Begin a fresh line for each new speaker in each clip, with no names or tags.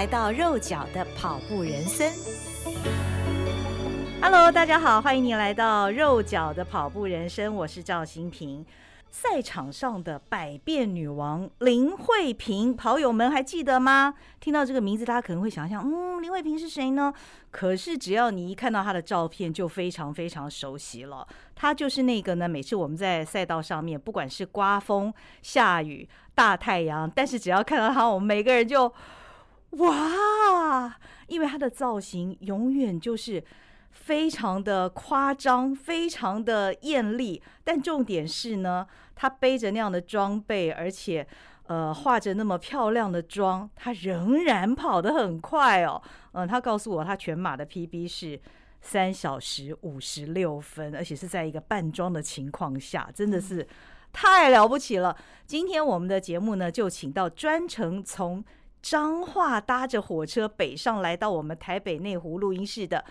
来到肉脚的跑步人生。Hello，大家好，欢迎您来到肉脚的跑步人生，我是赵新平。赛场上的百变女王林慧萍，跑友们还记得吗？听到这个名字，大家可能会想象，嗯，林慧萍是谁呢？可是只要你一看到她的照片，就非常非常熟悉了。她就是那个呢，每次我们在赛道上面，不管是刮风、下雨、大太阳，但是只要看到她，我们每个人就哇，因为他的造型永远就是。非常的夸张，非常的艳丽，但重点是呢，他背着那样的装备，而且呃化着那么漂亮的妆，他仍然跑得很快哦。嗯、呃，她告诉我，他全马的 PB 是三小时五十六分，而且是在一个半装的情况下，真的是太了不起了。今天我们的节目呢，就请到专程从彰化搭着火车北上来到我们台北内湖录音室的。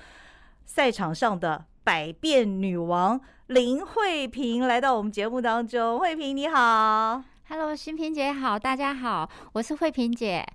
赛场上的百变女王林慧萍来到我们节目当中，慧萍你好
，Hello，新萍姐好，大家好，我是慧萍姐，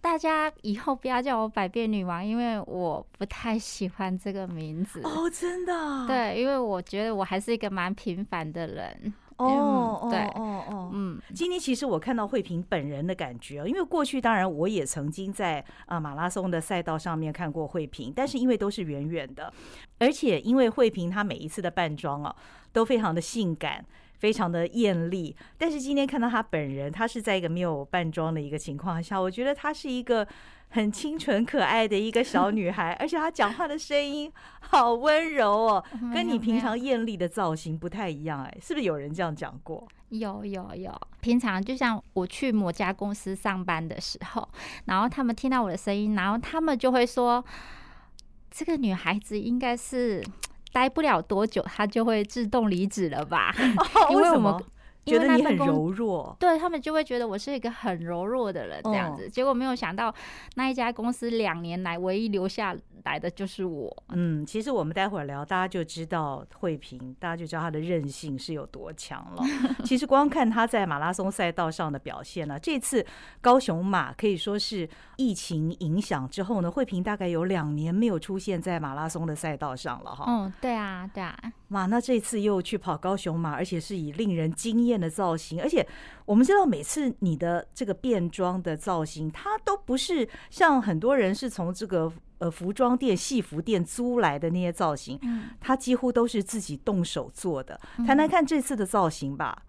大家以后不要叫我百变女王，因为我不太喜欢这个名字
哦，真的，
对，因为我觉得我还是一个蛮平凡的人。
哦、嗯，对，哦哦，哦，嗯，今天其实我看到慧萍本人的感觉，因为过去当然我也曾经在啊马拉松的赛道上面看过慧萍，但是因为都是远远的，而且因为慧萍她每一次的扮装啊都非常的性感，非常的艳丽，但是今天看到她本人，她是在一个没有扮装的一个情况下，我觉得她是一个。很清纯可爱的一个小女孩，而且她讲话的声音好温柔哦，跟你平常艳丽的造型不太一样哎，是不是有人这样讲过？
有有有，平常就像我去某家公司上班的时候，然后他们听到我的声音，然后他们就会说，这个女孩子应该是 待不了多久，她就会自动离职了吧？
哦，为什么？觉得你很柔弱，
对他们就会觉得我是一个很柔弱的人这样子。结果没有想到，那一家公司两年来唯一留下来的就是我。
嗯，其实我们待会儿聊，大家就知道慧萍，大家就知道她的韧性是有多强了。其实光看她在马拉松赛道上的表现呢，这次高雄马可以说是疫情影响之后呢，慧萍大概有两年没有出现在马拉松的赛道上了哈。
嗯，对啊，对啊。
哇，那这次又去跑高雄马，而且是以令人惊艳的造型，而且我们知道每次你的这个变装的造型，它都不是像很多人是从这个呃服装店、戏服店租来的那些造型，它几乎都是自己动手做的。谈谈看这次的造型吧。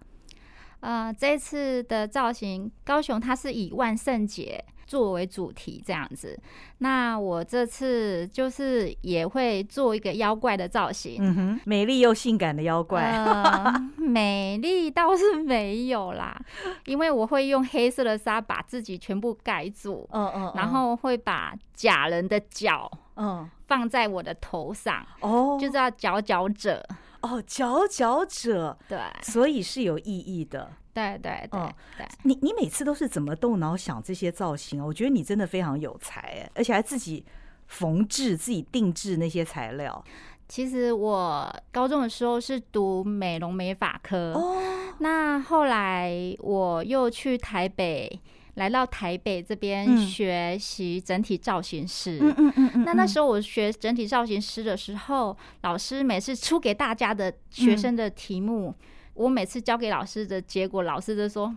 呃，这次的造型，高雄它是以万圣节。作为主题这样子，那我这次就是也会做一个妖怪的造型，
嗯哼，美丽又性感的妖怪。
呃、美丽倒是没有啦，因为我会用黑色的纱把自己全部盖住，嗯嗯，然后会把假人的脚，嗯，放在我的头上，哦，就叫佼佼者，
哦，佼佼者，
对，
所以是有意义的。
对对对，
哦、对，你你每次都是怎么动脑想这些造型啊？我觉得你真的非常有才哎，而且还自己缝制、自己定制那些材料。
其实我高中的时候是读美容美发科，哦，那后来我又去台北，来到台北这边学习整体造型师。嗯嗯嗯嗯。那那时候我学整体造型师的时候，老师每次出给大家的学生的题目。嗯我每次交给老师的结果，老师都说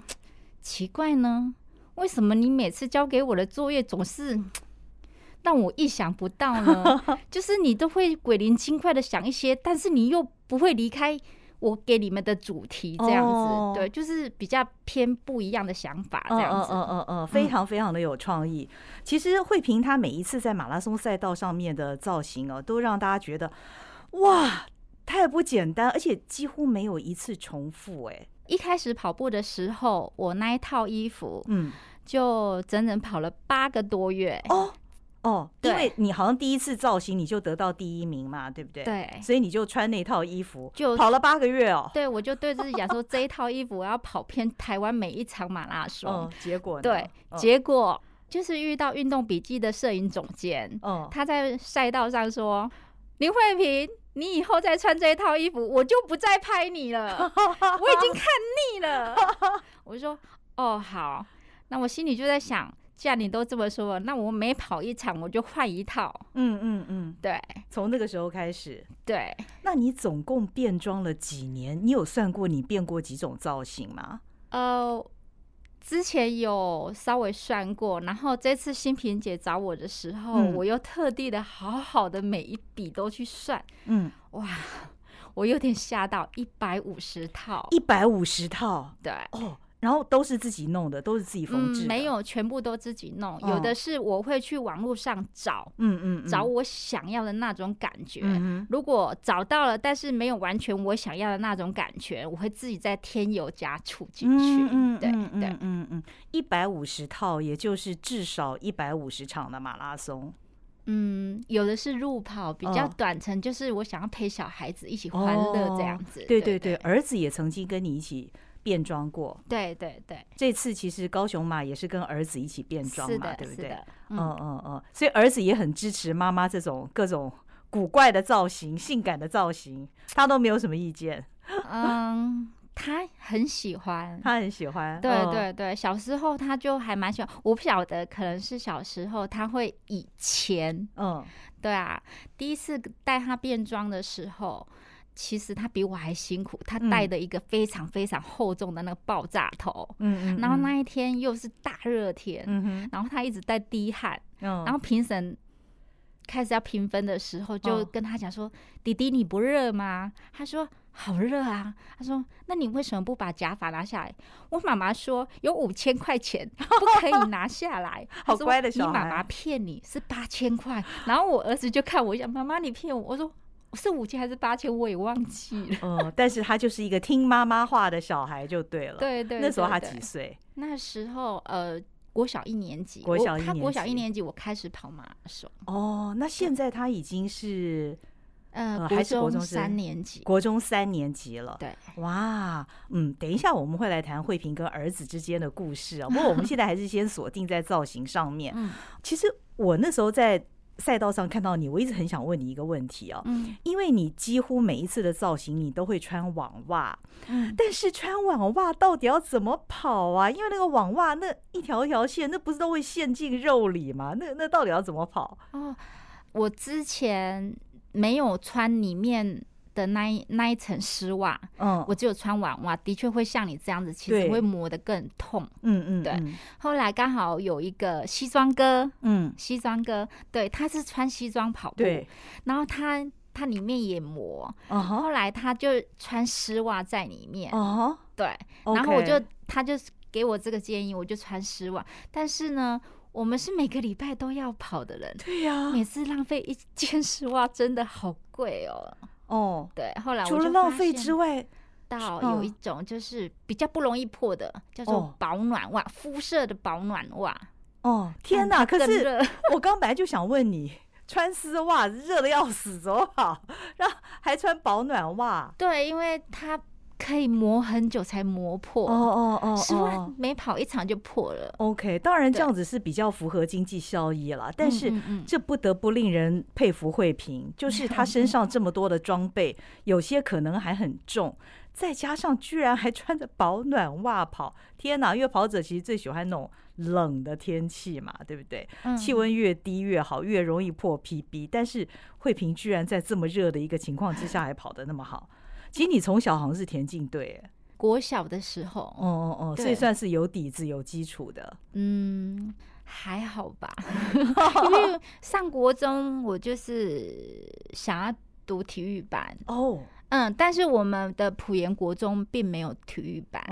奇怪呢，为什么你每次交给我的作业总是让我意想不到呢？就是你都会鬼灵精怪的想一些，但是你又不会离开我给你们的主题这样子，哦、对，就是比较偏不一样的想法这样子，
嗯嗯嗯嗯，非常非常的有创意。嗯、其实慧萍她每一次在马拉松赛道上面的造型哦，都让大家觉得哇。太不简单，而且几乎没有一次重复。哎，
一开始跑步的时候，我那一套衣服，嗯，就整整跑了八个多月。
哦哦，因为你好像第一次造型你就得到第一名嘛，对不对？
对，
所以你就穿那套衣服，就跑了八个月哦。
对，我就对自己讲说，这一套衣服我要跑遍台湾每一场马拉松。
嗯，结果呢？
对，结果就是遇到运动笔记的摄影总监，嗯，他在赛道上说：“林慧萍，你以后再穿这一套衣服，我就不再拍你了，我已经看腻了。”我就说：“哦，好。”那我心里就在想。既然你都这么说，那我每跑一场我就换一套。
嗯嗯嗯，
对，
从那个时候开始。
对，
那你总共变装了几年？你有算过你变过几种造型吗？
呃，之前有稍微算过，然后这次新萍姐找我的时候，嗯、我又特地的好好的每一笔都去算。嗯，哇，我有点吓到，一百五十套，
一百五十套，
对，
哦。然后都是自己弄的，都是自己缝制。
嗯，没有全部都自己弄，有的是我会去网络上找，
嗯嗯，
找我想要的那种感觉。如果找到了，但是没有完全我想要的那种感觉，我会自己再添油加醋进去。嗯，对对，
嗯嗯，一百五十套，也就是至少一百五十场的马拉松。
嗯，有的是路跑，比较短程，就是我想要陪小孩子一起欢乐这样子。
对对对，儿子也曾经跟你一起。变装过，
对对对，
这次其实高雄马也是跟儿子一起变装嘛，
的
对不对？
嗯
嗯嗯，所以儿子也很支持妈妈这种各种古怪的造型、性感的造型，他都没有什么意见。
嗯，他很喜欢，
他很喜欢。
对对对，小时候他就还蛮喜欢。我不晓得，可能是小时候他会以前，嗯，对啊，第一次带他变装的时候。其实他比我还辛苦，他戴的一个非常非常厚重的那个爆炸头，嗯，然后那一天又是大热天，嗯，然后他一直在滴汗，然后评审开始要评分的时候，就跟他讲说：“弟弟，你不热吗？”他说：“好热啊。”他说：“那你为什么不把假发拿下来？”我妈妈说：“有五千块钱不可以拿下来。”
好乖的小孩，
你妈妈骗你是八千块。然后我儿子就看我一下：“妈妈，你骗我。”我说。是五千还是八千，我也忘记了。
嗯，但是他就是一个听妈妈话的小孩就对了。
对对，
那时候他几岁？
那时候呃，国小一年级。
国小一年级，
他国小一年级，我开始跑马拉松。
哦，那现在他已经是
呃，还是国中三年级？
国中三年级了。
对，
哇，嗯，等一下我们会来谈慧萍跟儿子之间的故事啊。不过我们 现在还是先锁定在造型上面。嗯，其实我那时候在。赛道上看到你，我一直很想问你一个问题哦，嗯，因为你几乎每一次的造型你都会穿网袜，嗯，但是穿网袜到底要怎么跑啊？因为那个网袜那一条一条线，那不是都会陷进肉里吗？那那到底要怎么跑？
哦，我之前没有穿里面。的那一那一层丝袜，嗯，我只有穿网袜，的确会像你这样子，其实会磨得更痛，嗯嗯，对。后来刚好有一个西装哥，嗯，西装哥，对，他是穿西装跑步，然后他他里面也磨，后来他就穿丝袜在里面，哦，对，然后我就他就给我这个建议，我就穿丝袜，但是呢，我们是每个礼拜都要跑的人，
对呀，
每次浪费一件丝袜真的好贵哦。
哦，
对，后来
除了浪费之外，
到有一种就是比较不容易破的，叫做保暖袜，肤色的保暖袜。
哦，天哪！可是我 刚本来就想问你，穿丝袜热的要死，怎么跑？然后还穿保暖袜？
对，因为它。可以磨很久才磨破哦哦哦，是不每跑一场就破了
？OK，当然这样子是比较符合经济效益了，但是这不得不令人佩服慧萍，就是她身上这么多的装备，有些可能还很重，再加上居然还穿着保暖袜跑，天哪！因为跑者其实最喜欢那种冷的天气嘛，对不对？气温越低越好，越容易破 PB。但是慧萍居然在这么热的一个情况之下还跑得那么好。其实你从小好像是田径队，
国小的时候，
哦哦哦，所以算是有底子、有基础的。
嗯，还好吧，因为上国中我就是想要读体育班。哦，嗯，但是我们的普盐国中并没有体育班。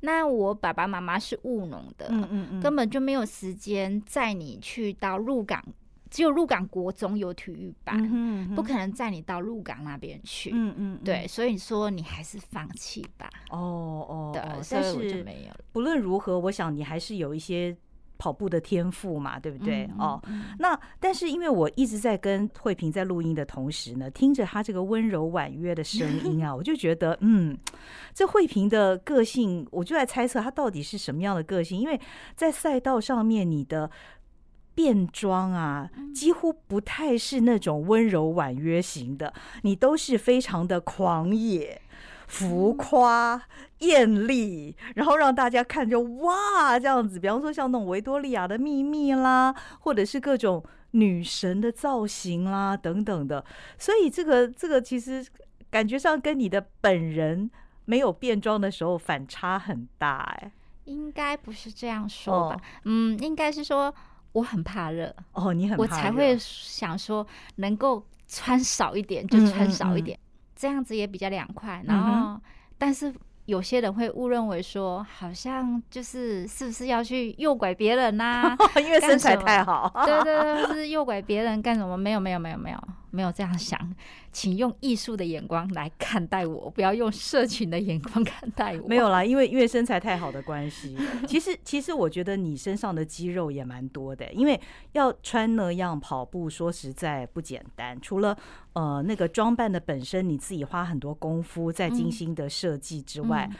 那我爸爸妈妈是务农的，嗯嗯嗯，根本就没有时间载你去到鹿港。只有鹿港国中有体育班，嗯嗯、不可能载你到鹿港那边去。嗯嗯，嗯对，所以说你还是放弃吧。
哦哦，对，但是不论如何，我想你还是有一些。跑步的天赋嘛，对不对？嗯、哦，那但是因为我一直在跟慧萍在录音的同时呢，听着她这个温柔婉约的声音啊，我就觉得，嗯，这慧萍的个性，我就在猜测她到底是什么样的个性。因为在赛道上面，你的变装啊，几乎不太是那种温柔婉约型的，你都是非常的狂野。浮夸、艳丽，然后让大家看就哇这样子。比方说像那种维多利亚的秘密啦，或者是各种女神的造型啦等等的。所以这个这个其实感觉上跟你的本人没有变装的时候反差很大哎。
应该不是这样说吧？哦、嗯，应该是说我很怕热
哦，你很怕，
我才会想说能够穿少一点就穿少一点。嗯嗯嗯这样子也比较凉快，然后，嗯、但是有些人会误认为说，好像就是是不是要去诱拐别人呐、啊？
因为身材太好，
对对对，是诱拐别人干什么？没有没有没有没有。没有这样想，请用艺术的眼光来看待我，不要用社群的眼光看待我。
没有啦，因为因为身材太好的关系。其实其实我觉得你身上的肌肉也蛮多的，因为要穿那样跑步，说实在不简单。除了呃那个装扮的本身，你自己花很多功夫在精心的设计之外，嗯嗯、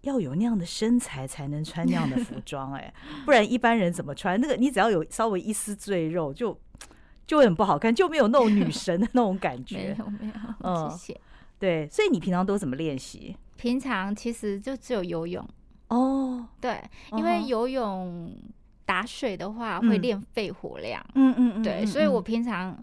要有那样的身材才能穿那样的服装，哎，不然一般人怎么穿？那个你只要有稍微一丝赘肉就。就会很不好看，就没有那种女神的那种感觉。
没有没有，谢谢。
对，所以你平常都怎么练习？
平常其实就只有游泳。
哦，
对，因为游泳打水的话会练肺活量。
嗯嗯嗯，
对，所以我平常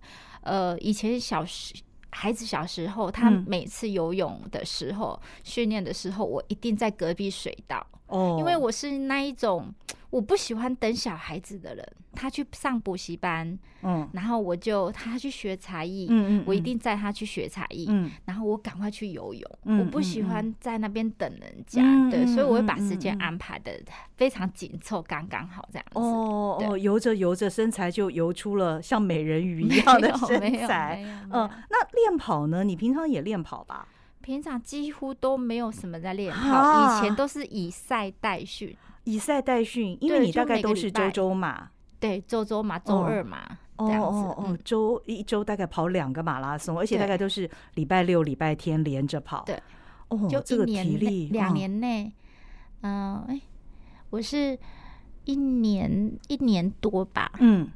呃以前小时孩子小时候，他每次游泳的时候训练的时候，我一定在隔壁水道。哦，因为我是那一种。我不喜欢等小孩子的人，他去上补习班，嗯，然后我就他去学才艺，嗯嗯，我一定载他去学才艺，嗯，然后我赶快去游泳，我不喜欢在那边等人家，对，所以我会把时间安排的非常紧凑，刚刚好这样子。
哦哦，游着游着，身材就游出了像美人鱼一样的身材。嗯，那练跑呢？你平常也练跑吧？
平常几乎都没有什么在练跑，以前都是以赛代训。
以赛代训，因为你大概都是周周嘛，
对，周周嘛、周二嘛。哦哦哦，
周一周大概跑两个马拉松，而且大概都是礼拜六、礼拜天连着跑。
对，
哦，就这个体力，
两年内，嗯，哎，我是一年一年多吧，嗯，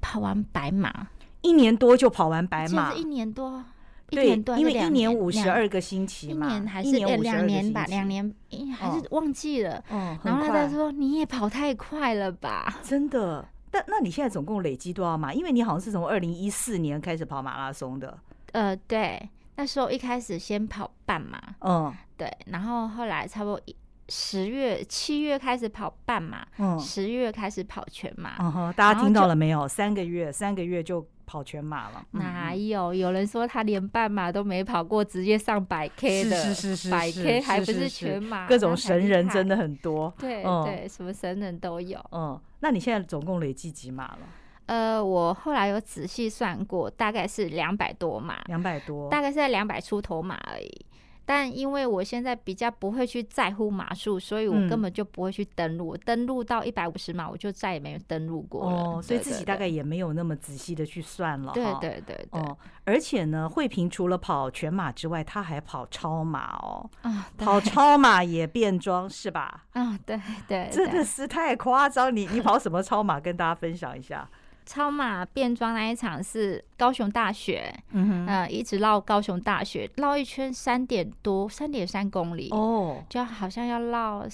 跑完白马，
一年多就跑完白马，
一年多。
对，因为一年五十二个星期嘛，
一年还是两年吧，两年还是忘记了。嗯，然后他说你也跑太快了吧？
真的？但那你现在总共累积多少码？因为你好像是从二零一四年开始跑马拉松的。
呃，对，那时候一开始先跑半马，嗯，对，然后后来差不多十月、七月开始跑半马，嗯，十月开始跑全马。
嗯哼，大家听到了没有？三个月，三个月就。跑全马了？
哪有？有人说他连半马都没跑过，直接上百 K 的，
是是是是，
百 K 还不是全马，
各种神人真的很多。
对对，什么神人都有。
嗯，那你现在总共累计几马了？
呃，我后来有仔细算过，大概是两百多马，
两百多，
大概是在两百出头马而已。但因为我现在比较不会去在乎码数，所以我根本就不会去登录。嗯、登录到一百五十码，我就再也没有登录过了。哦，
所以自己大概也没有那么仔细的去算了。
对对对对。
哦，而且呢，慧萍除了跑全马之外，她还跑超马哦。啊，跑超马也变装是吧？
啊，对对，
真的是太夸张。你你跑什么超马？跟大家分享一下。
超马变装那一场是高雄大学，嗯哼，呃，一直绕高雄大学绕一圈三点多，三点三公里哦，就好像要绕。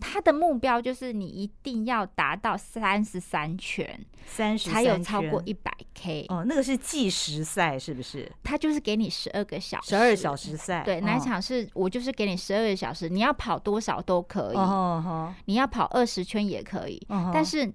他的目标就是你一定要达到三十三圈，
三十
才有超过一百 K
哦。那个是计时赛是不是？
他就是给你十二个小时，
十二小时赛。
对，那一场是我就是给你十二个小时，你要跑多少都可以，哦，你要跑二十圈也可以，但是。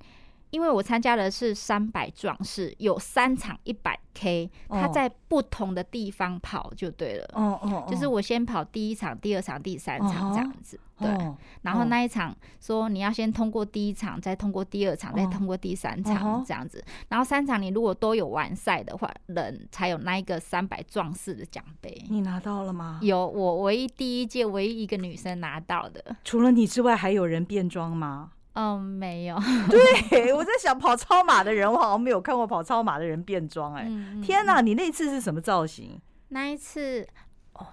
因为我参加的是三百壮士，有三场一百 K，他在不同的地方跑就对了。
哦哦，
就是我先跑第一场、第二场、第三场这样子。
哦、
对，然后那一场说你要先通过第一场，再通过第二场，再通过第三场这样子。然后三场你如果都有完赛的话，人才有那一个三百壮士的奖杯。
你拿到了吗？
有，我唯一第一届唯一一个女生拿到的。
除了你之外，还有人变装吗？
嗯，没有。
对，我在想跑超马的人，我好像没有看过跑超马的人变装。哎，天哪！你那次是什么造型？
那一次，哦，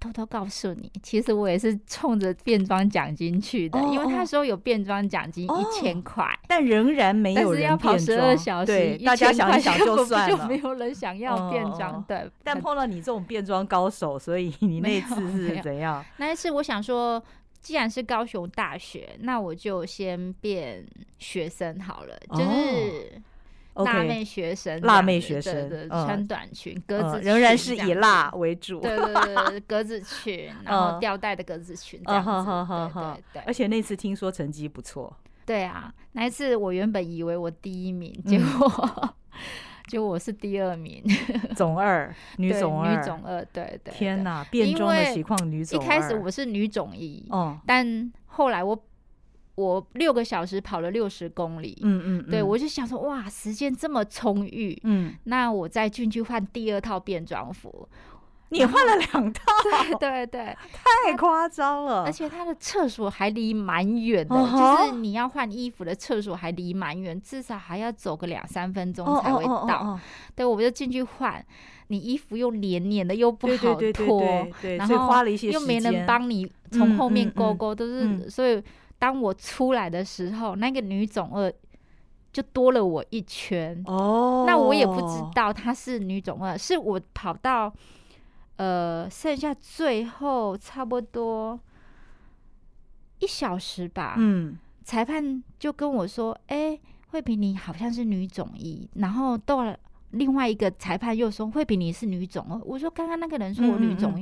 偷偷告诉你，其实我也是冲着变装奖金去的，因为他说有变装奖金一千块，
但仍然没有人变装。
但是要跑十二小时，
对，大家想一想就算了，
就没有人想要变装。对，
但碰到你这种变装高手，所以你那次是怎样？
那一次我想说。既然是高雄大学，那我就先变学生好了，哦、就是辣妹学生，
辣妹学生
的穿短裙，嗯、格子裙
仍然是以辣为主。
对对对，格子裙，然后吊带的格子裙这样子。对对对。
而且那次听说成绩不错。
对啊，那一次我原本以为我第一名，结果、嗯。就我是第二名，
总二，女总二，
女总二，对对。
天哪，变装的情况，女总二。
一开始我是女总一，哦，但后来我我六个小时跑了六十公里，嗯嗯，对我就想说，哇，时间这么充裕，嗯，那我再进去换第二套变装服。
你换了两套，
对对对，
太夸张了。
而且他的厕所还离蛮远的，就是你要换衣服的厕所还离蛮远，至少还要走个两三分钟才会到。对，我们就进去换，你衣服又黏黏的，又不好脱，然后
花了一些，
又没人帮你从后面勾勾，都是。所以当我出来的时候，那个女总二就多了我一圈。哦，那我也不知道她是女总二，是我跑到。呃，剩下最后差不多一小时吧。嗯，裁判就跟我说：“哎、欸，慧萍，你好像是女总一。”然后到了。另外一个裁判又说：“慧萍，你是女总。”我说：“刚刚那个人说我女总。”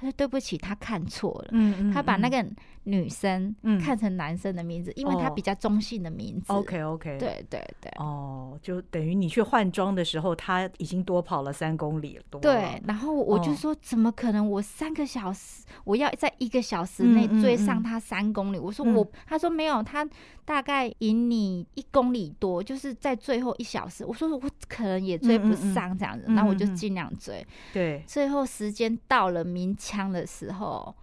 他说：“对不起，他看错了。”他把那个女生看成男生的名字，因为他比较中性的名字。
OK OK，
对对对。
哦，就等于你去换装的时候，他已经多跑了三公里了。
对，然后我就说：“怎么可能？我三个小时，我要在一个小时内追上他三公里。”我说：“我。”他说：“没有，他大概赢你一公里多，就是在最后一小时。”我说：“我可能也追。”不上这样子，那、嗯、我就尽量追。
对，
最后时间到了鸣枪的时候，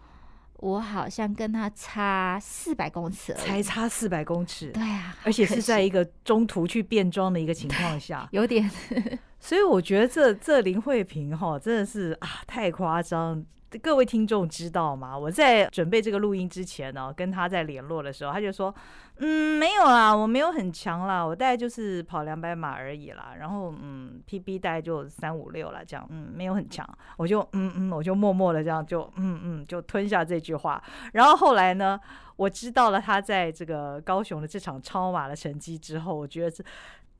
我好像跟他差四百公尺，
才差四百公尺。
对啊，
而且是在一个中途去变装的一个情况下，
有点。
所以我觉得这这林慧萍哈真的是啊太夸张。各位听众知道吗？我在准备这个录音之前呢，跟他在联络的时候，他就说：“嗯，没有啦，我没有很强啦，我大概就是跑两百码而已啦。然后嗯，PB 大概就三五六啦，这样，嗯，没有很强。我就嗯嗯，我就默默的这样就嗯嗯，就吞下这句话。然后后来呢，我知道了他在这个高雄的这场超马的成绩之后，我觉得这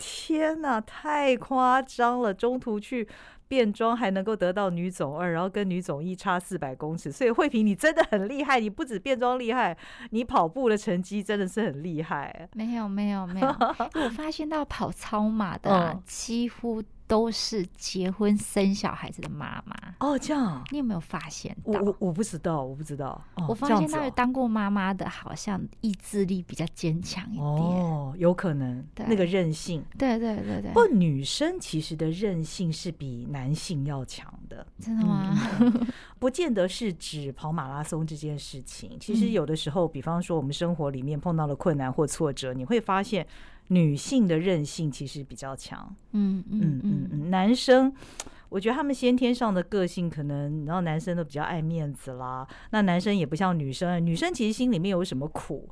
天哪，太夸张了，中途去。变装还能够得到女总二，然后跟女总一差四百公尺，所以慧萍你真的很厉害，你不止变装厉害，你跑步的成绩真的是很厉害。
没有没有没有，我发现到跑超马的、啊嗯、几乎。都是结婚生小孩子的妈妈
哦，这样
你有没有发现到？
我我我不知道，我不知道。
哦、我发现那个当过妈妈的，好像意志力比较坚强一点。
哦，有可能，那个韧性。
对对对对。
不过女生其实的韧性是比男性要强的，
真的吗？
嗯、不见得是指跑马拉松这件事情。其实有的时候，嗯、比方说我们生活里面碰到了困难或挫折，你会发现。女性的韧性其实比较强，嗯嗯嗯嗯，男生，我觉得他们先天上的个性可能，然后男生都比较爱面子啦，那男生也不像女生，女生其实心里面有什么苦，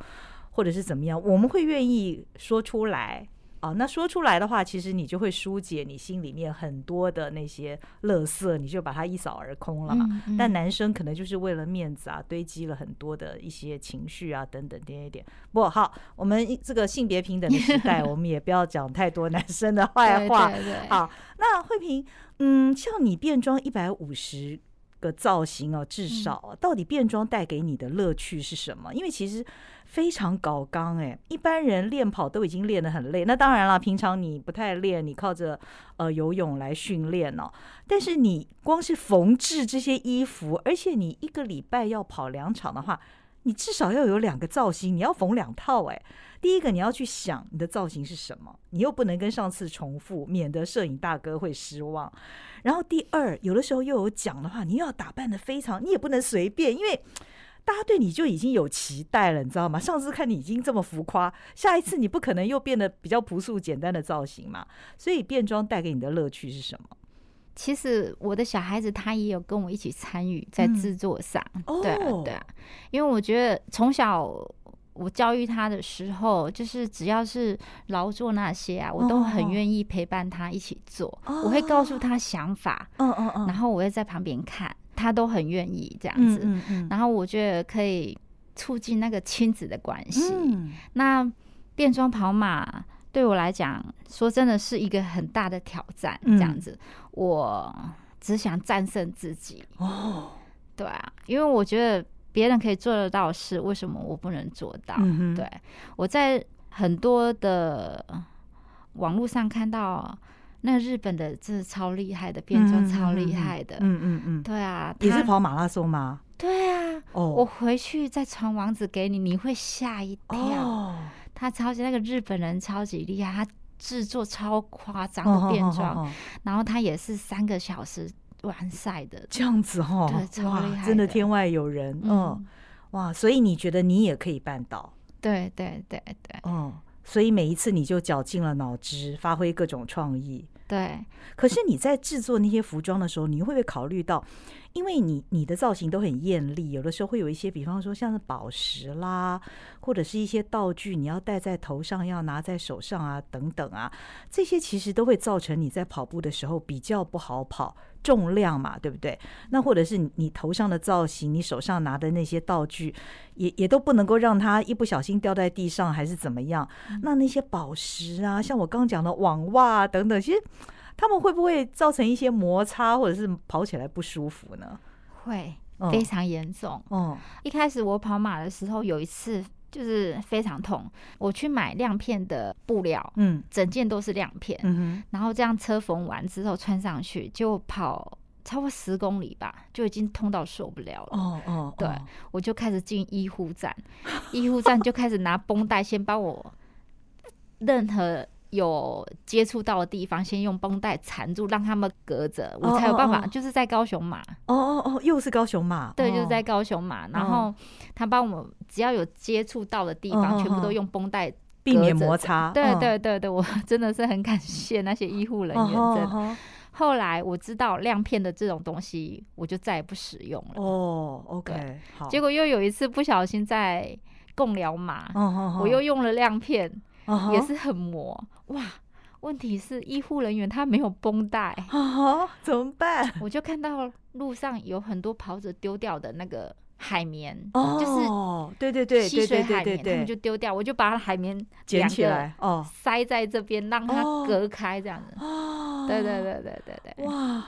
或者是怎么样，我们会愿意说出来。哦，那说出来的话，其实你就会疏解你心里面很多的那些垃圾，你就把它一扫而空了嘛。嗯嗯、但男生可能就是为了面子啊，堆积了很多的一些情绪啊，等等点点点。不好，我们这个性别平等的时代，我们也不要讲太多男生的坏话。对对对，好，那慧萍，嗯，像你变装一百五十个造型哦，至少到底变装带给你的乐趣是什么？因为其实非常搞刚哎，一般人练跑都已经练得很累，那当然了，平常你不太练，你靠着呃游泳来训练哦。但是你光是缝制这些衣服，而且你一个礼拜要跑两场的话，你至少要有两个造型，你要缝两套哎。第一个你要去想你的造型是什么，你又不能跟上次重复，免得摄影大哥会失望。然后第二，有的时候又有奖的话，你又要打扮得非常，你也不能随便，因为大家对你就已经有期待了，你知道吗？上次看你已经这么浮夸，下一次你不可能又变得比较朴素简单的造型嘛。所以变装带给你的乐趣是什么？
其实我的小孩子他也有跟我一起参与在制作上，嗯、对啊对啊，因为我觉得从小。我教育他的时候，就是只要是劳作那些啊，我都很愿意陪伴他一起做。Oh. 我会告诉他想法，嗯嗯嗯，然后我会在旁边看，他都很愿意这样子。嗯嗯，然后我觉得可以促进那个亲子的关系。嗯。那变装跑马对我来讲，说真的是一个很大的挑战。这样子，我只想战胜自己。哦。对啊，因为我觉得。别人可以做得到的事，为什么我不能做到？嗯、对，我在很多的网络上看到，那日本的这是超厉害的变装，超厉害的。嗯嗯嗯，对啊，
你是跑马拉松吗？
对啊，哦，我回去再传网址给你，你会吓一跳。哦，他超级那个日本人超级厉害，他制作超夸张的变装，哦哦哦哦，然后他也是三个小时。完赛的
这样子哈，对，超厉害，真的天外有人，嗯，嗯，哇，所以你觉得你也可以办到？
对对对对，
嗯，所以每一次你就绞尽了脑汁，发挥各种创意，
对。
可是你在制作那些服装的时候，你会不会考虑到？因为你你的造型都很艳丽，有的时候会有一些，比方说像是宝石啦，或者是一些道具，你要戴在头上，要拿在手上啊，等等啊，这些其实都会造成你在跑步的时候比较不好跑，重量嘛，对不对？那或者是你头上的造型，你手上拿的那些道具，也也都不能够让它一不小心掉在地上，还是怎么样？那那些宝石啊，像我刚讲的网袜啊等等，其实。他们会不会造成一些摩擦，或者是跑起来不舒服呢？
会，非常严重。嗯，一开始我跑马的时候，有一次就是非常痛。我去买亮片的布料，嗯，整件都是亮片，嗯哼，然后这样车缝完之后穿上去，就跑超过十公里吧，就已经痛到受不了了。哦哦，对，我就开始进医护站，医护站就开始拿绷带先帮我任何。有接触到的地方，先用绷带缠住，让他们隔着，我才有办法。就是在高雄马，
哦哦哦，又是高雄马，
对，就是在高雄马。然后他帮我，只要有接触到的地方，全部都用绷带
避免摩擦。
对对对对，我 真的是很感谢那些医护人员。真的。后来我知道亮片的这种东西，我就再也不使用了。
哦，OK，好。
结果又有一次不小心在共疗马，我又用了亮片。也是很磨哇！问题是医护人员他没有绷带
啊，怎么办？
我就看到路上有很多跑者丢掉的那个海绵，
哦、
就是
对对对
吸水海绵，他们就丢掉，我就把海绵
捡起来哦，
塞在这边让它隔开这样子。哦，对对对对对对，
哇！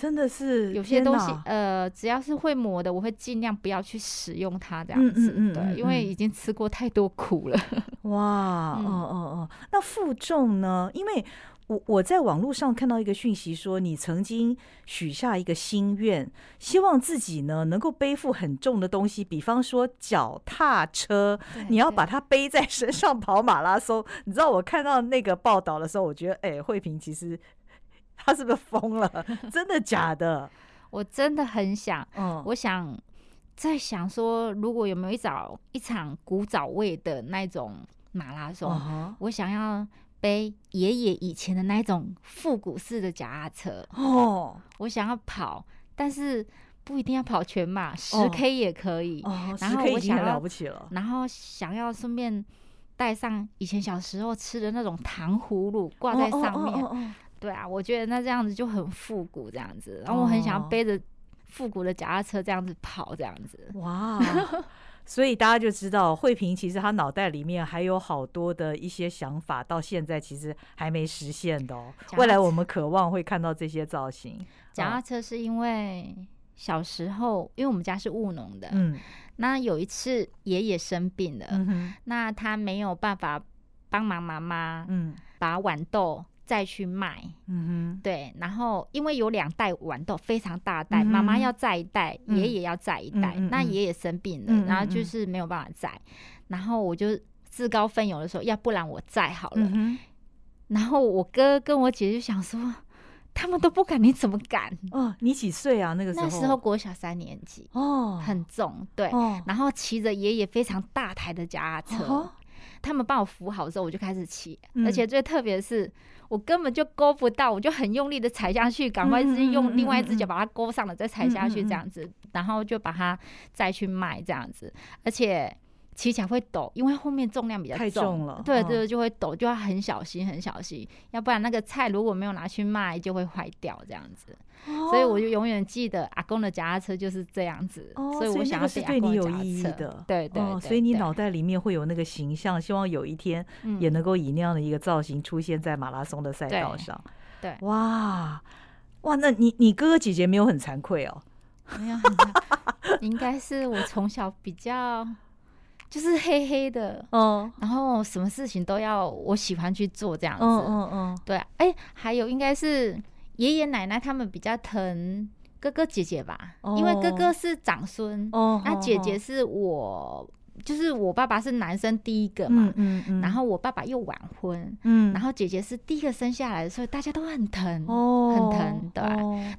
真的是
有些东西，呃，只要是会磨的，我会尽量不要去使用它这样子，嗯嗯嗯、对，因为已经吃过太多苦了。
哇，哦哦哦，那负重呢？因为我我在网络上看到一个讯息说，你曾经许下一个心愿，希望自己呢能够背负很重的东西，比方说脚踏车，你要把它背在身上跑马拉松。你知道我看到那个报道的时候，我觉得，哎，慧萍其实。他是不是疯了？真的假的？
我真的很想，嗯，我想在想说，如果有没有一早一场古早味的那种马拉松，嗯、我想要背爷爷以前的那种复古式的脚踏车哦，我想要跑，但是不一定要跑全马，十 K 也可以。
哦，十 K 已经很了不起了。
然后想要顺便带上以前小时候吃的那种糖葫芦挂在上面。对啊，我觉得那这样子就很复古，这样子。然后我很想要背着复古的脚踏车这样子跑，这样子。
哇！所以大家就知道，慧萍其实她脑袋里面还有好多的一些想法，到现在其实还没实现的哦。未来我们渴望会看到这些造型。
脚踏车是因为小时候，因为我们家是务农的，
嗯，
那有一次爷爷生病了，
嗯哼，
那他没有办法帮忙妈妈，
嗯，
把豌豆再去卖，
嗯哼，
对，然后因为有两袋豌豆非常大袋，
嗯
妈妈要载一袋，
嗯
爷爷要载一袋，那爷爷生病了，然后就是没有办法载，然后我就自告奋勇的说，要不然我载好了，
嗯，
然后我哥跟我姐就想说。他们都不敢，你怎么敢？
哦，你几岁啊？那个时候，
那时候国小三年级，
哦，
很重，对。
哦，
然后骑着爷爷非常大台的脚踏车，
哦
他们帮我扶好之后，我就开始骑。
嗯
而且最特别的是，我根本就勾不到，我就很用力的踩下去，赶快是用另外一只脚把它勾上了，再踩下去这样子，然后就把它再去卖这样子，而且。骑起来会抖，因为后面重量比较重，
太重了。
对对，就会抖，就要很小心，很小心，要不然那个菜如果没有拿去卖，就会坏掉这样子。所以我就永远记得阿公的脚踏车就是这样子。所以我想要
是对你有意义的。
对对。
所以你脑袋里面会有那个形象，希望有一天也能够以那样的一个造型出现在马拉松的赛道上。
对，
哇哇，那你你哥哥姐姐没有很惭愧哦？
没有很惭愧，应该是我从小比较。就是黑黑的，
嗯，
然后什么事情都要我喜欢去做这样子，
嗯嗯嗯，
对，哎，还有应该是爷爷奶奶他们比较疼哥哥姐姐吧，因为哥哥是长孙，哦，那姐姐是我，就是我爸爸是男生第一个嘛，嗯嗯，然后我爸爸又晚婚，嗯，然后姐姐是第一个生下来的，所以大家都很疼，哦，很疼，对，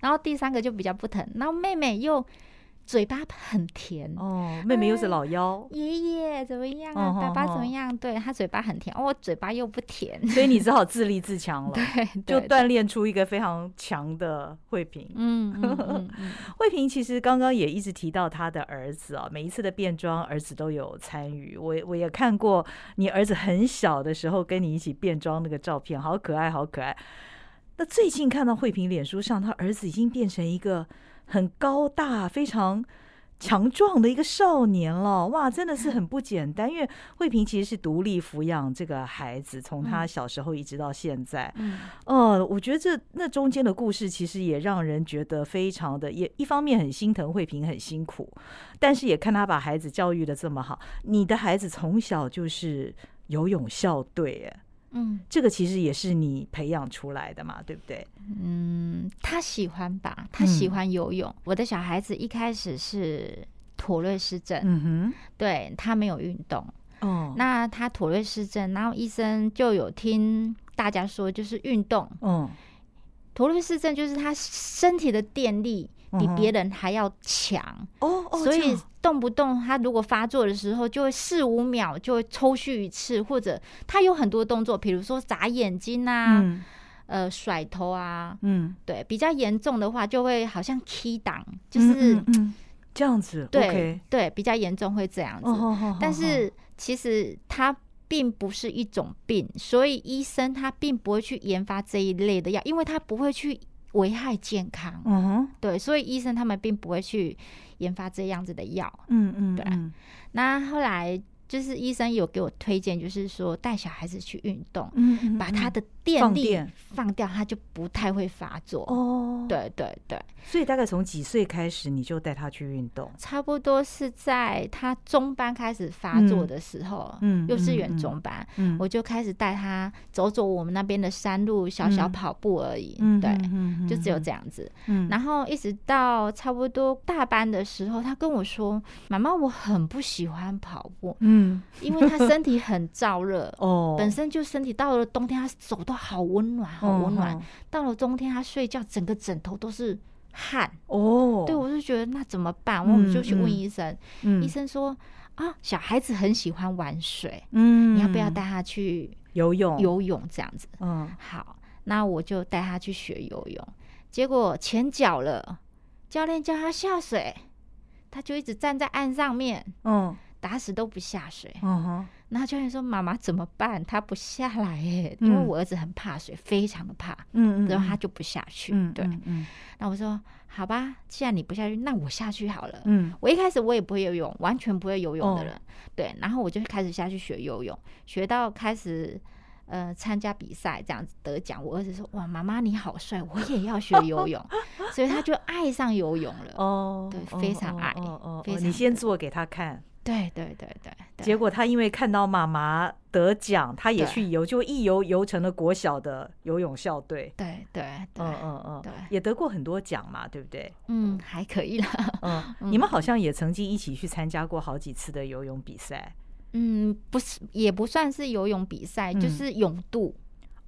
然后第三个就比较不疼，然后妹妹又。嘴巴很甜
哦，妹妹又是老幺，
爷爷怎么样啊？爸爸怎么样？对，他嘴巴很甜，哦，我嘴巴又不甜，
所以你只好自立自强了，
对，
就锻炼出一个非常强的慧萍。
嗯，
慧萍其实刚刚也一直提到他的儿子啊，每一次的变装，儿子都有参与。我我也看过你儿子很小的时候跟你一起变装那个照片，好可爱，好可爱。那最近看到慧萍脸书上，他儿子已经变成一个。很高大、非常强壮的一个少年了，哇，真的是很不简单。因为慧萍其实是独立抚养这个孩子，从他小时候一直到现在。嗯，呃，我觉得这那中间的故事其实也让人觉得非常的，也一方面很心疼慧萍很辛苦，但是也看他把孩子教育的这么好。你的孩子从小就是游泳校队，哎。嗯，这个其实也是你培养出来的嘛，对不对？
嗯，他喜欢吧，他喜欢游泳。嗯、我的小孩子一开始是妥瑞氏症，嗯哼，对，他没有运动。哦，那他妥瑞氏症，然后医生就有听大家说，就是运动。嗯，妥瑞氏症就是他身体的电力比别人还要强。哦，所以。动不动他如果发作的时候，就会四五秒就会抽搐一次，或者他有很多动作，比如说眨眼睛啊，嗯、呃甩头啊，嗯，对，比较严重的话就会好像 key 档，就是、
嗯嗯、这样子，对
对，比较严重会这样子。哦、但是其实他并不是一种病，所以医生他并不会去研发这一类的药，因为他不会去危害健康。嗯哼，对，所以医生他们并不会去。研发这样子的药，嗯嗯，对。那后来就是医生有给我推荐，就是说带小孩子去运动，嗯，把他的电力放掉，他就不太会发作。哦，对对对。
所以大概从几岁开始你就带他去运动？
差不多是在他中班开始发作的时候，嗯，幼稚园中班，嗯，我就开始带他走走我们那边的山路，小小跑步而已，对，就只有这样子。嗯，然后一直到差不多大班的时候，他跟我说：“妈妈，我很不喜欢跑步，嗯，因为他身体很燥热，哦，本身就身体到了冬天，他走都好温暖，好温暖。到了冬天，他睡觉整个枕头都是。”汗哦，对，我就觉得那怎么办？我们就去问医生，医生说啊，小孩子很喜欢玩水，嗯，你要不要带他去游泳？游泳这样子，嗯，好，那我就带他去学游泳。结果前脚了，教练叫他下水，他就一直站在岸上面，嗯，打死都不下水。嗯哼，那教练说：“妈妈怎么办？他不下来耶，因为我儿子很怕水，非常的怕，嗯，然后他就不下去，对，嗯。”那我说好吧，既然你不下去，那我下去好了。嗯，我一开始我也不会游泳，完全不会游泳的人。哦、对，然后我就开始下去学游泳，学到开始呃参加比赛这样子得奖。我儿子说：“哇，妈妈你好帅，我也要学游泳。”所以他就爱上游泳了。哦，对，非常爱。哦哦，
你先做给他看。
对对对对，
结果他因为看到妈妈得奖，他也去游，就一游游成了国小的游泳校队。
对对，
嗯嗯嗯，对，也得过很多奖嘛，对不对？
嗯，还可以啦。
嗯，你们好像也曾经一起去参加过好几次的游泳比赛。
嗯，不是，也不算是游泳比赛，就是泳渡。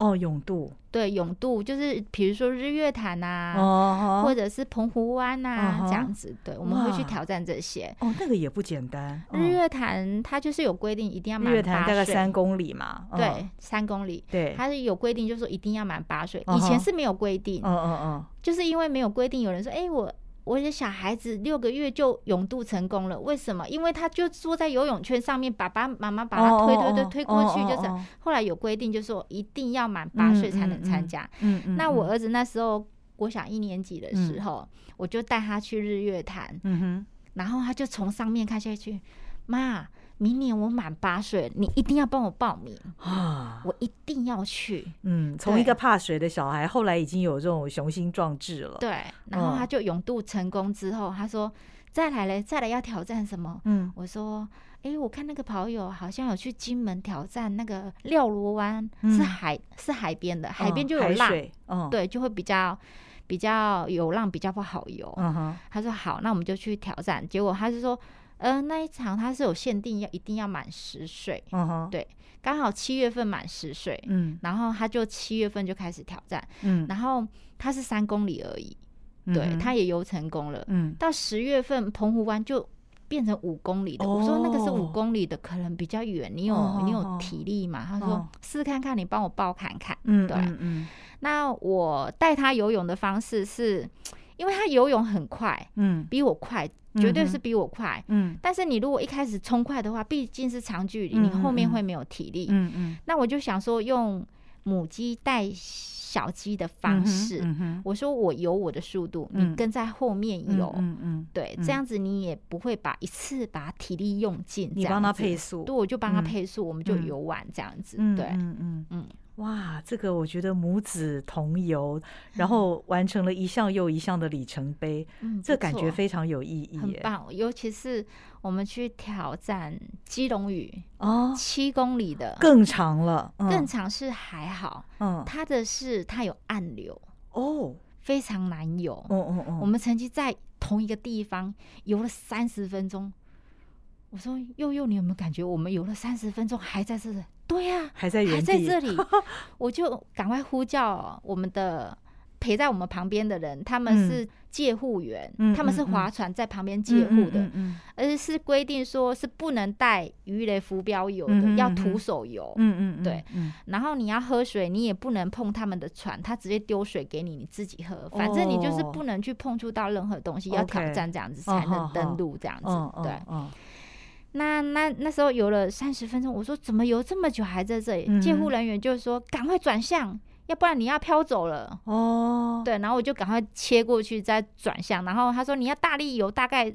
哦，永渡，
对，永渡就是比如说日月潭呐，或者是澎湖湾呐，这样子。对，我们会去挑战这些。
哦，那个也不简单。
日月潭它就是有规定，一定要满八岁。
日月潭大概三公里嘛。
对，三公里。
对，
它是有规定，就是说一定要满八岁。以前是没有规定。嗯嗯嗯。就是因为没有规定，有人说，哎，我。我的小孩子六个月就泳渡成功了，为什么？因为他就坐在游泳圈上面，爸爸妈妈把他推推推推过去，就是后来有规定，就是说一定要满八岁才能参加。嗯嗯。那我儿子那时候我想一年级的时候，我就带他去日月潭。嗯哼。然后他就从上面看下去，妈。明年我满八岁，你一定要帮我报名啊！我一定要去。
嗯，从一个怕水的小孩，后来已经有这种雄心壮志了。
对，然后他就勇渡成功之后，他说：“再来嘞，再来要挑战什么？”嗯，我说：“哎，我看那个跑友好像有去金门挑战那个廖罗湾，是海是海边的，海边就有浪，嗯，对，就会比较比较有浪，比较不好游。”嗯哼，他说：“好，那我们就去挑战。”结果他是说。呃，那一场他是有限定，要一定要满十岁，嗯哼，对，刚好七月份满十岁，嗯，然后他就七月份就开始挑战，嗯，然后他是三公里而已，嗯、对，他也游成功了，嗯，到十月份澎湖湾就变成五公里的，哦、我说那个是五公里的，可能比较远，你有、哦、你有体力嘛？他说试试看看，你帮我报看看，嗯，对，嗯，嗯，那我带他游泳的方式是，因为他游泳很快，嗯，比我快。绝对是比我快，嗯，但是你如果一开始冲快的话，毕竟是长距离，你后面会没有体力，嗯嗯。那我就想说，用母鸡带小鸡的方式，我说我有我的速度，你跟在后面游，嗯嗯，对，这样子你也不会把一次把体力用尽，
你帮他配速，
对，我就帮他配速，我们就游玩这样子，对，嗯嗯。嗯。
哇，这个我觉得母子同游，然后完成了一项又一项的里程碑，嗯，这感觉非常有意义，
很棒。尤其是我们去挑战基隆屿哦，七公里的
更长了，
嗯、更长是还好，嗯，它的是它有暗流哦，非常难游，哦哦哦。我们曾经在同一个地方游了三十分钟，我说佑佑，你有没有感觉我们游了三十分钟还在这里？对呀、啊，
还在
还在这里，我就赶快呼叫我们的陪在我们旁边的人，他们是借护员，嗯、他们是划船在旁边借护的，嗯嗯。嗯、而是规定说是不能带鱼雷浮标游的，嗯、要徒手游，嗯嗯，对，嗯、然后你要喝水，你也不能碰他们的船，他直接丢水给你，你自己喝，反正你就是不能去碰触到任何东西，哦、要挑战这样子才能登陆这样子，哦、对。那那那时候游了三十分钟，我说怎么游这么久还在这里？救护、嗯、人员就说赶快转向，要不然你要飘走了。哦，对，然后我就赶快切过去再转向，然后他说你要大力游，大概。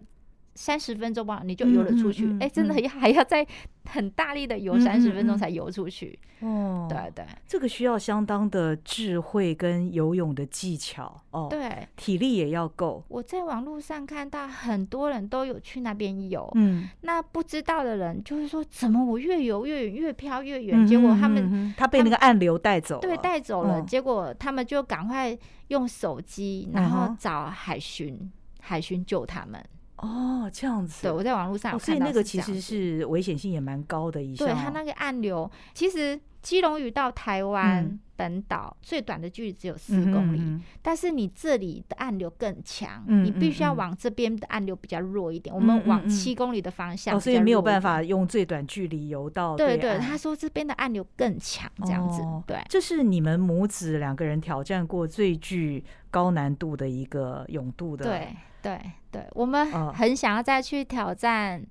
三十分钟吧，你就游了出去。哎、嗯嗯嗯欸，真的要还要再很大力的游三十分钟才游出去。哦、嗯，对对，
这个需要相当的智慧跟游泳的技巧哦。对，体力也要够。
我在网络上看到很多人都有去那边游，嗯，那不知道的人就是说，怎么我越游越远，越飘越远？嗯、结果他们、
他被那个暗流带走了，
对，带走了。嗯、结果他们就赶快用手机，然后找海巡，嗯、海巡救他们。
哦，这样子。
对，我在网络上有看到，
所以那个其实是危险性也蛮高的一项。
对，它那个暗流，其实基隆屿到台湾本岛最短的距离只有四公里，但是你这里的暗流更强，你必须要往这边的暗流比较弱一点。我们往七公里的方向，
所以没有办法用最短距离游到。
对对，他说这边的暗流更强，这样子。对，
这是你们母子两个人挑战过最具高难度的一个泳渡的。
对。对对，我们很想要再去挑战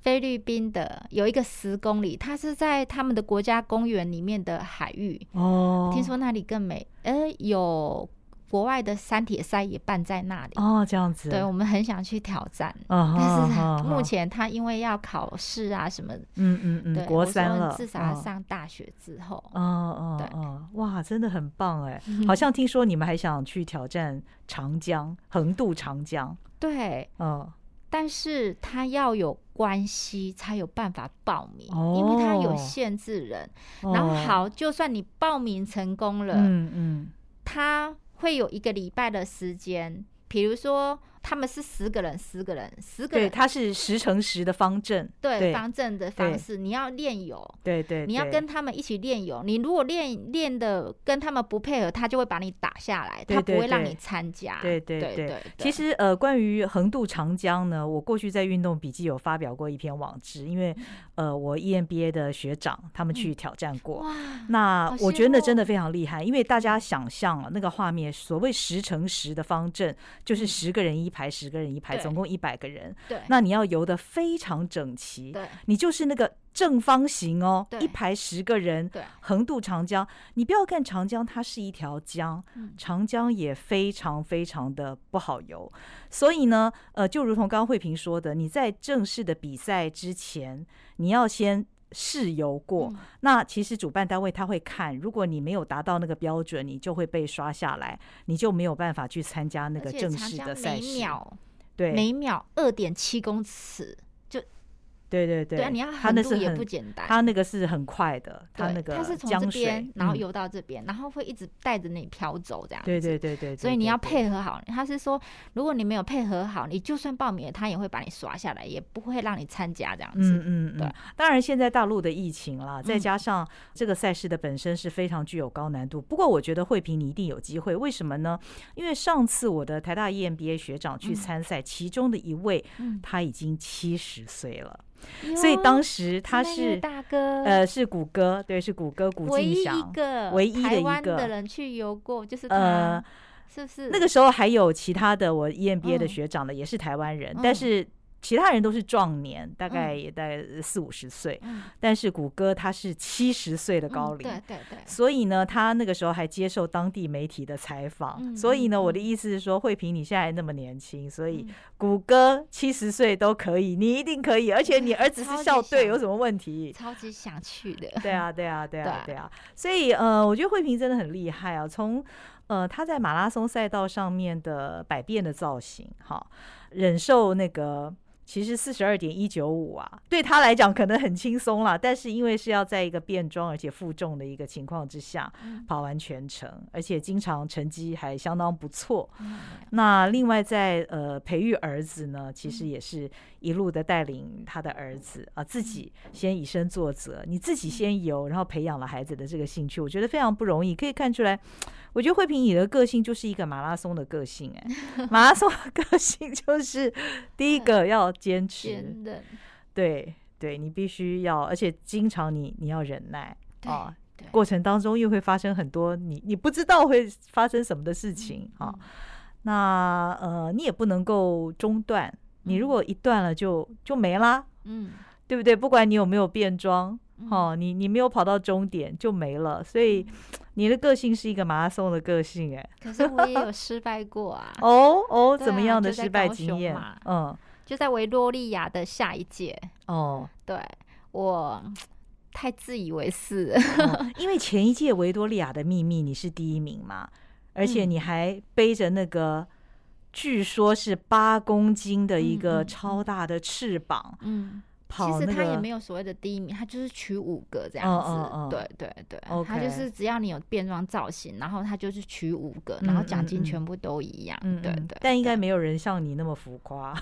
菲律宾的，有一个十公里，它是在他们的国家公园里面的海域哦。听说那里更美，呃，有国外的三铁赛也办在那里
哦，这样子。
对，我们很想去挑战，
哦、
但是目前他因为要考试啊什么，
嗯嗯嗯，国三了，
至少要上大学之后。
哦哦，对哦，哇，真的很棒哎！好像听说你们还想去挑战长江，横渡长江。
对，
嗯、哦，
但是他要有关系才有办法报名，哦、因为他有限制人。哦、然后好，就算你报名成功了，
嗯嗯，
他。会有一个礼拜的时间，比如说。他们是十个人，十个人，十个人。
对，他是十乘十的方阵。
对，对方阵的方式，你要练有。
对对，对。
你要跟他们一起练有。你如果练练的跟他们不配合，他就会把你打下来，他不会让你参加。
对对对对。其实呃，关于横渡长江呢，我过去在运动笔记有发表过一篇网志，因为呃，我 EMBA 的学长他们去挑战过。哇。那我觉得那真的非常厉害，因为大家想象啊那个画面，所谓十乘十的方阵，就是十个人一。排十个人一排，总共一百个人。
对，
那你要游得非常整齐。
对，
你就是那个正方形哦，
对
一排十个人。
对，
横渡长江。你不要看长江，它是一条江，长江也非常非常的不好游。所以呢，呃，就如同刚刚慧萍说的，你在正式的比赛之前，你要先。试游过，嗯、那其实主办单位他会看，如果你没有达到那个标准，你就会被刷下来，你就没有办法去参加那个正式的赛事。
每秒，
对，
每秒二点七公尺。
对对对，
对，你要横渡也不简单。
他那个是很快的，他那个
他是从这边然后游到这边，然后会一直带着你飘走这样。
对对对对，
所以你要配合好。他是说，如果你没有配合好，你就算报名了，他也会把你刷下来，也不会让你参加这样子。
嗯嗯，对。当然，现在大陆的疫情啦，再加上这个赛事的本身是非常具有高难度。不过，我觉得惠平你一定有机会。为什么呢？因为上次我的台大 EMBA 学长去参赛，其中的一位他已经七十岁了。所以当时他是
大哥，
呃，是谷歌，对，是谷歌谷静翔，唯一的一个的
人去游过，就是呃，是不是？
那个时候还有其他的我 EMBA 的学长呢，也是台湾人，但是。其他人都是壮年，大概也在四五十岁，嗯、但是谷歌他是七十岁的高龄，嗯，对。对对，所以呢，他那个时候还接受当地媒体的采访，嗯、所以呢，我的意思是说，慧萍你现在那么年轻，所以谷歌七十岁都可以，你一定可以，而且你儿子是校队，有什么问题？
超级想去的，
对啊，对啊，对啊，对啊，所以呃，我觉得慧萍真的很厉害啊，从呃他在马拉松赛道上面的百变的造型，哈，忍受那个。其实四十二点一九五啊，对他来讲可能很轻松了，但是因为是要在一个变装而且负重的一个情况之下跑完全程，而且经常成绩还相当不错。那另外在呃培育儿子呢，其实也是一路的带领他的儿子啊，自己先以身作则，你自己先游，然后培养了孩子的这个兴趣，我觉得非常不容易，可以看出来。我觉得慧萍你的个性就是一个马拉松的个性，哎，马拉松的个性就是第一个要坚持，对对，你必须要，而且经常你你要忍耐啊，过程当中又会发生很多你你不知道会发生什么的事情啊，那呃你也不能够中断，你如果一断了就就没啦，嗯，对不对？不管你有没有变装。哦，你你没有跑到终点就没了，所以你的个性是一个马拉松的个性哎。
可是我也有 失败过啊。
哦哦，怎么样的失败经验？嗯，
就在维多利亚的下一届。
哦，
对，我太自以为是，
因为前一届维多利亚的秘密你是第一名嘛，而且你还背着那个据说是八公斤的一个超大的翅膀。嗯。
其实他也没有所谓的第一名，他就是取五个这样子。对对对，他就是只要你有变装造型，然后他就是取五个，然后奖金全部都一样。对对。
但应该没有人像你那么浮夸。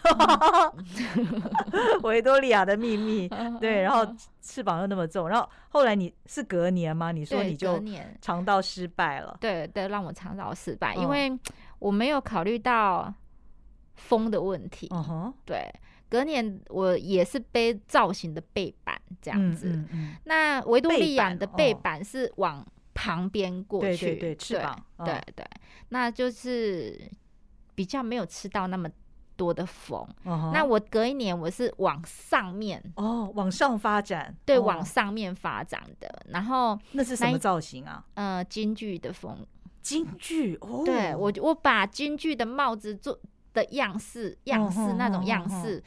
维多利亚的秘密，对，然后翅膀又那么重，然后后来你是隔年吗？你说你就肠道失败了。
对对，让我肠道失败，因为我没有考虑到风的问题。嗯哼，对。隔年我也是背造型的背板这样子，嗯嗯嗯、那维多利亚的背板是往旁边过去，
对对对，翅膀，
对对，那就是比较没有吃到那么多的风。哦、那我隔一年我是往上面
哦，往上发展，
对，往上面发展的。然后
那是什么造型啊？
呃，京剧的风。
京剧哦，
对我我把京剧的帽子做的样式样式那种样式，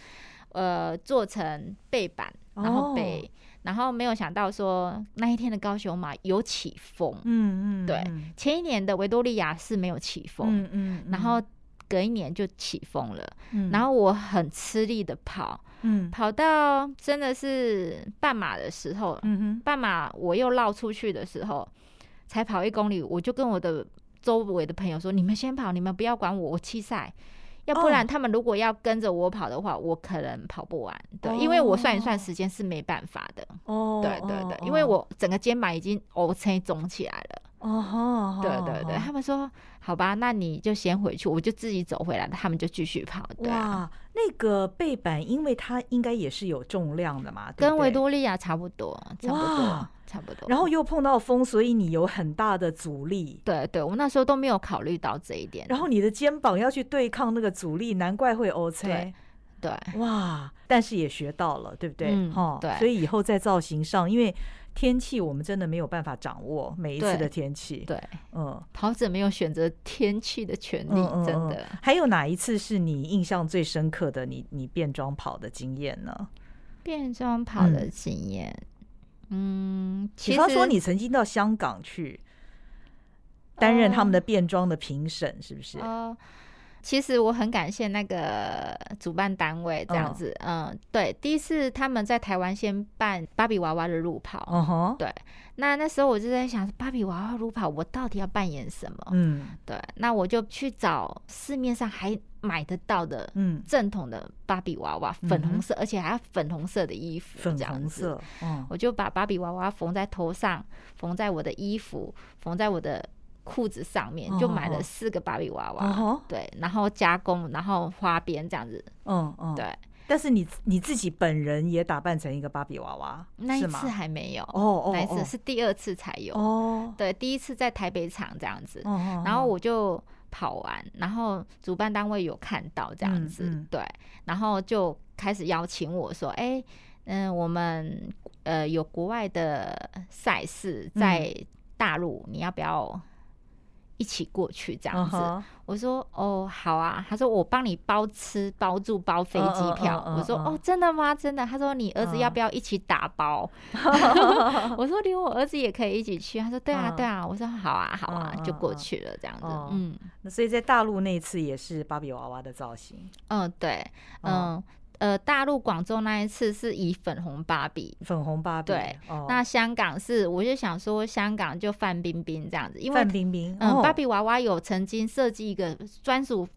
呃，做成背板，然后背，然后没有想到说那一天的高雄马有起风，嗯嗯，对，前一年的维多利亚是没有起风，嗯嗯，然后。隔一年就起风了，嗯。然后我很吃力的跑，嗯，跑到真的是半马的时候，嗯哼，半马我又绕出去的时候。才跑一公里，我就跟我的周围的朋友说：“你们先跑，你们不要管我，我弃赛。要不然他们如果要跟着我跑的话，我可能跑不完。对，因为我算一算时间是没办法的。哦，对对对，因为我整个肩膀已经 O C 肿起来了。哦，对对对，他们说好吧，那你就先回去，我就自己走回来，他们就继续跑。
哇，那个背板，因为它应该也是有重量的嘛，
跟维多利亚差不多，差不多。”差不多，
然后又碰到风，所以你有很大的阻力。
对对，我那时候都没有考虑到这一点。
然后你的肩膀要去对抗那个阻力，难怪会 O C。
对，对，
哇！但是也学到了，对不对？嗯，哦、对。所以以后在造型上，因为天气我们真的没有办法掌握每一次的天气。
对，嗯，跑者没有选择天气的权利，嗯、真的。
还有哪一次是你印象最深刻的？你你变装跑的经验呢？
变装跑的经验。嗯嗯，
比方说你曾经到香港去担任他们的变装的评审，是不是？
哦，其实我很感谢那个主办单位这样子。嗯，对，第一次他们在台湾先办芭比娃娃的路跑。嗯哼，对。那那时候我就在想，芭比娃娃路跑，我到底要扮演什么？嗯，对。那我就去找市面上还买得到的，嗯，正统的芭比娃娃，粉红色，而且还要粉红色的衣服，
粉红色。
嗯，我就把芭比娃娃缝在头上，缝在我的衣服，缝在我的裤子上面，就买了四个芭比娃娃。对，然后加工，然后花边这样子。嗯嗯，对。
但是你你自己本人也打扮成一个芭比娃娃，
那一次还没有哦，那一次是第二次才有哦。对，第一次在台北场这样子，然后我就跑完，然后主办单位有看到这样子，对，然后就开始邀请我说，哎，嗯，我们呃有国外的赛事在大陆，你要不要？一起过去这样子，uh huh. 我说哦好啊，他说我帮你包吃包住包飞机票，我说哦真的吗？真的？他说你儿子要不要一起打包？Uh. 我说连我儿子也可以一起去，他说对啊对啊，我说好啊好啊，就过去了这样子，嗯，
那所以在大陆那次也是芭比娃娃的造型，
嗯对，嗯。呃，大陆广州那一次是以粉红芭比，
粉红芭比。
对，哦、那香港是，我就想说，香港就范冰冰这样子，因为
范冰冰，
嗯，芭比娃娃有曾经设计一个专属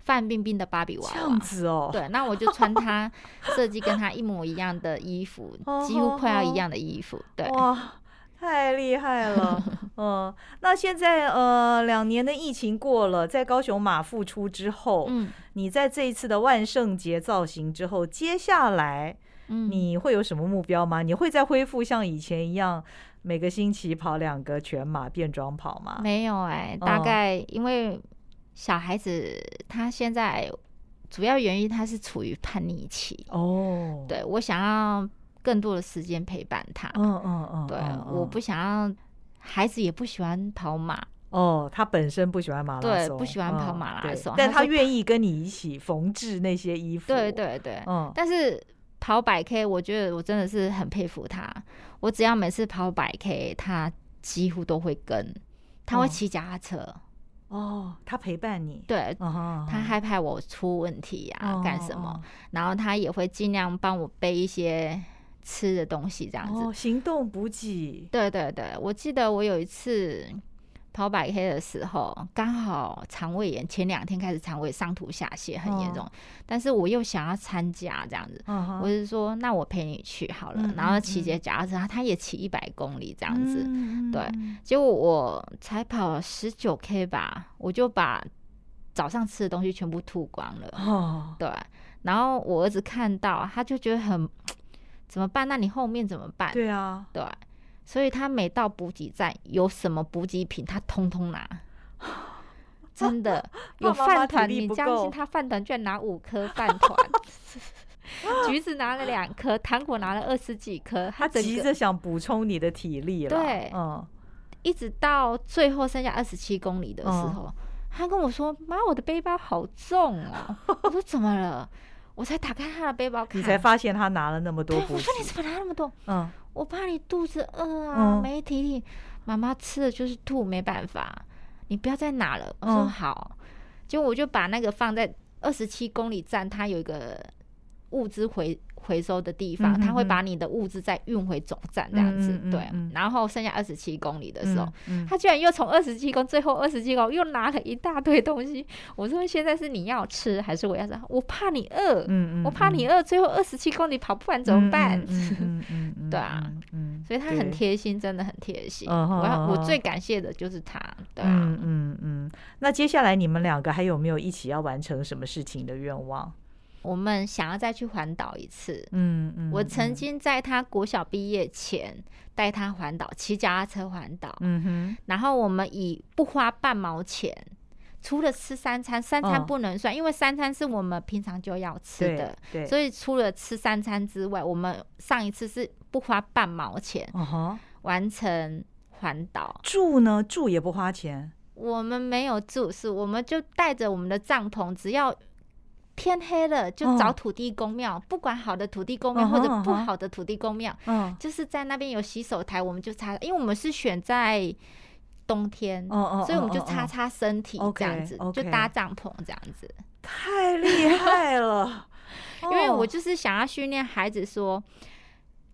范冰冰的芭比娃娃，
这样子哦。
对，那我就穿她设计跟她一模一样的衣服，几乎快要一样的衣服，对。
哇太厉害了，嗯，那现在呃，两年的疫情过了，在高雄马复出之后，嗯，你在这一次的万圣节造型之后，接下来，你会有什么目标吗？你会再恢复像以前一样，每个星期跑两个全马变装跑吗？
没有哎、欸，大概因为小孩子他现在主要原因他是处于叛逆期哦，对我想要。更多的时间陪伴他，嗯嗯嗯，对，我不想要孩子也不喜欢跑马。
哦，他本身不喜欢马拉松，
对，不喜欢跑马拉松，
但他愿意跟你一起缝制那些衣服，
对对对，嗯，但是跑百 K，我觉得我真的是很佩服他，我只要每次跑百 K，他几乎都会跟，他会骑脚踏车，
哦，他陪伴你，
对，他害怕我出问题呀，干什么，然后他也会尽量帮我背一些。吃的东西这样子，
哦，行动补给。
对对对，我记得我有一次跑百 K 的时候，刚好肠胃炎，前两天开始肠胃上吐下泻很严重，哦、但是我又想要参加这样子，我是说那我陪你去好了，然后骑着脚踏车，他也骑一百公里这样子，对，结果我才跑了十九 K 吧，我就把早上吃的东西全部吐光了，哦，对，然后我儿子看到，他就觉得很。怎么办？那你后面怎么办？
对啊，
对，所以他每到补给站有什么补给品，他通通拿。真的 有饭团，你相信他饭团居然拿五颗饭团，橘子拿了两颗，糖果拿了二十几颗，
他急着想补充你的体力了。
对，嗯。一直到最后剩下二十七公里的时候，哦、他跟我说：“妈，我的背包好重啊！”我说：“怎么了？”我才打开他的背包看，
你才发现他拿了那么多。
我说：“你怎么拿那么多？”嗯，我怕你肚子饿啊，嗯、没体力。妈妈吃的就是吐，没办法，你不要再拿了。我说：“好。嗯”结果我就把那个放在二十七公里站，它有一个物资回。回收的地方，他会把你的物资再运回总站这样子，对。然后剩下二十七公里的时候，他居然又从二十七公最后二十七公又拿了一大堆东西。我说现在是你要吃还是我要吃？我怕你饿，我怕你饿，最后二十七公里跑不完怎么办？对啊，所以他很贴心，真的很贴心。我要我最感谢的就是他，对啊，嗯
嗯嗯。那接下来你们两个还有没有一起要完成什么事情的愿望？
我们想要再去环岛一次。嗯嗯，我曾经在他国小毕业前带他环岛，骑脚踏车环岛。嗯哼，然后我们以不花半毛钱，除了吃三餐，三餐不能算，因为三餐是我们平常就要吃的。对，所以除了吃三餐之外，我们上一次是不花半毛钱，完成环岛。
住呢？住也不花钱。
我们没有住，是我们就带着我们的帐篷，只要。天黑了就找土地公庙，不管好的土地公庙或者不好的土地公庙，就是在那边有洗手台，我们就擦，因为我们是选在冬天，所以我们就擦擦身体这样子，就搭帐篷这样子。
太厉害了！
因为我就是想要训练孩子说，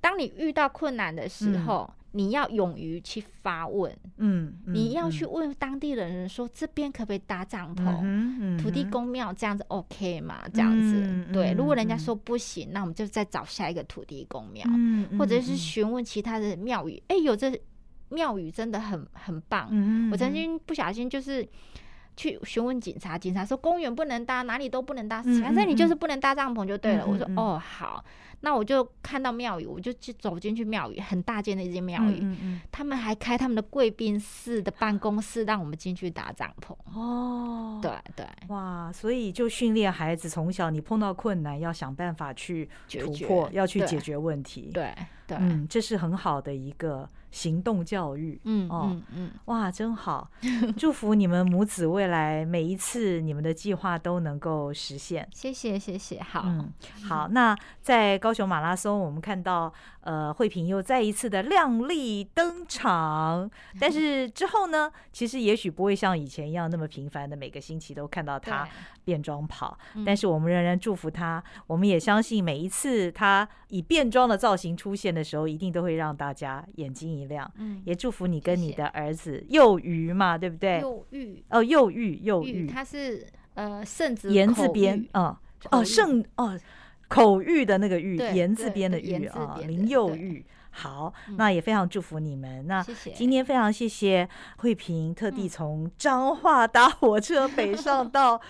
当你遇到困难的时候。你要勇于去发问，嗯，嗯，你要去问当地的人说，这边可不可以搭帐篷？土地公庙这样子 OK 吗？这样子，嗯、对。如果人家说不行，那我们就再找下一个土地公庙，嗯、或者是询问其他的庙宇。哎、欸，有这庙宇真的很很棒。嗯、我曾经不小心就是去询问警察，警察说公园不能搭，哪里都不能搭，反正你就是不能搭帐篷就对了。嗯、我说哦好。那我就看到庙宇，我就去走进去庙宇，很大间的一间庙宇，嗯嗯、他们还开他们的贵宾室的办公室，让我们进去搭帐篷。哦，对对，
哇，所以就训练孩子从小，你碰到困难要想办法去突破，要去解决问题。
对对，对
嗯，这是很好的一个。行动教育，嗯嗯嗯，哇，真好！祝福你们母子未来每一次你们的计划都能够实现。
谢谢谢谢，好，
嗯，好。那在高雄马拉松，我们看到呃慧萍又再一次的亮丽登场，但是 之后呢，其实也许不会像以前一样那么频繁的每个星期都看到她变装跑，但是我们仍然祝福她。我们也相信每一次她以变装的造型出现的时候，一定都会让大家眼睛一亮。嗯，也祝福你跟你的儿子幼鱼嘛，对不对？
幼玉。
哦，幼玉幼玉，
他是呃圣子
言字边，哦哦圣哦口玉的那个玉，言字边的玉啊，林佑玉。好，那也非常祝福你们。那今天非常谢谢慧萍特地从彰化搭火车北上到。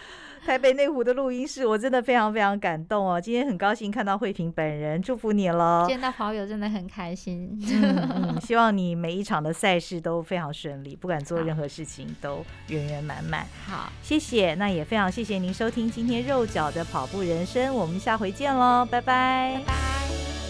台北内湖的录音室，我真的非常非常感动哦！今天很高兴看到慧萍本人，祝福你了。
见到好友真的很开心。
嗯嗯，希望你每一场的赛事都非常顺利，不管做任何事情都圆圆满满。
好，
谢谢。那也非常谢谢您收听今天肉脚的跑步人生，我们下回见喽，拜拜。
拜拜。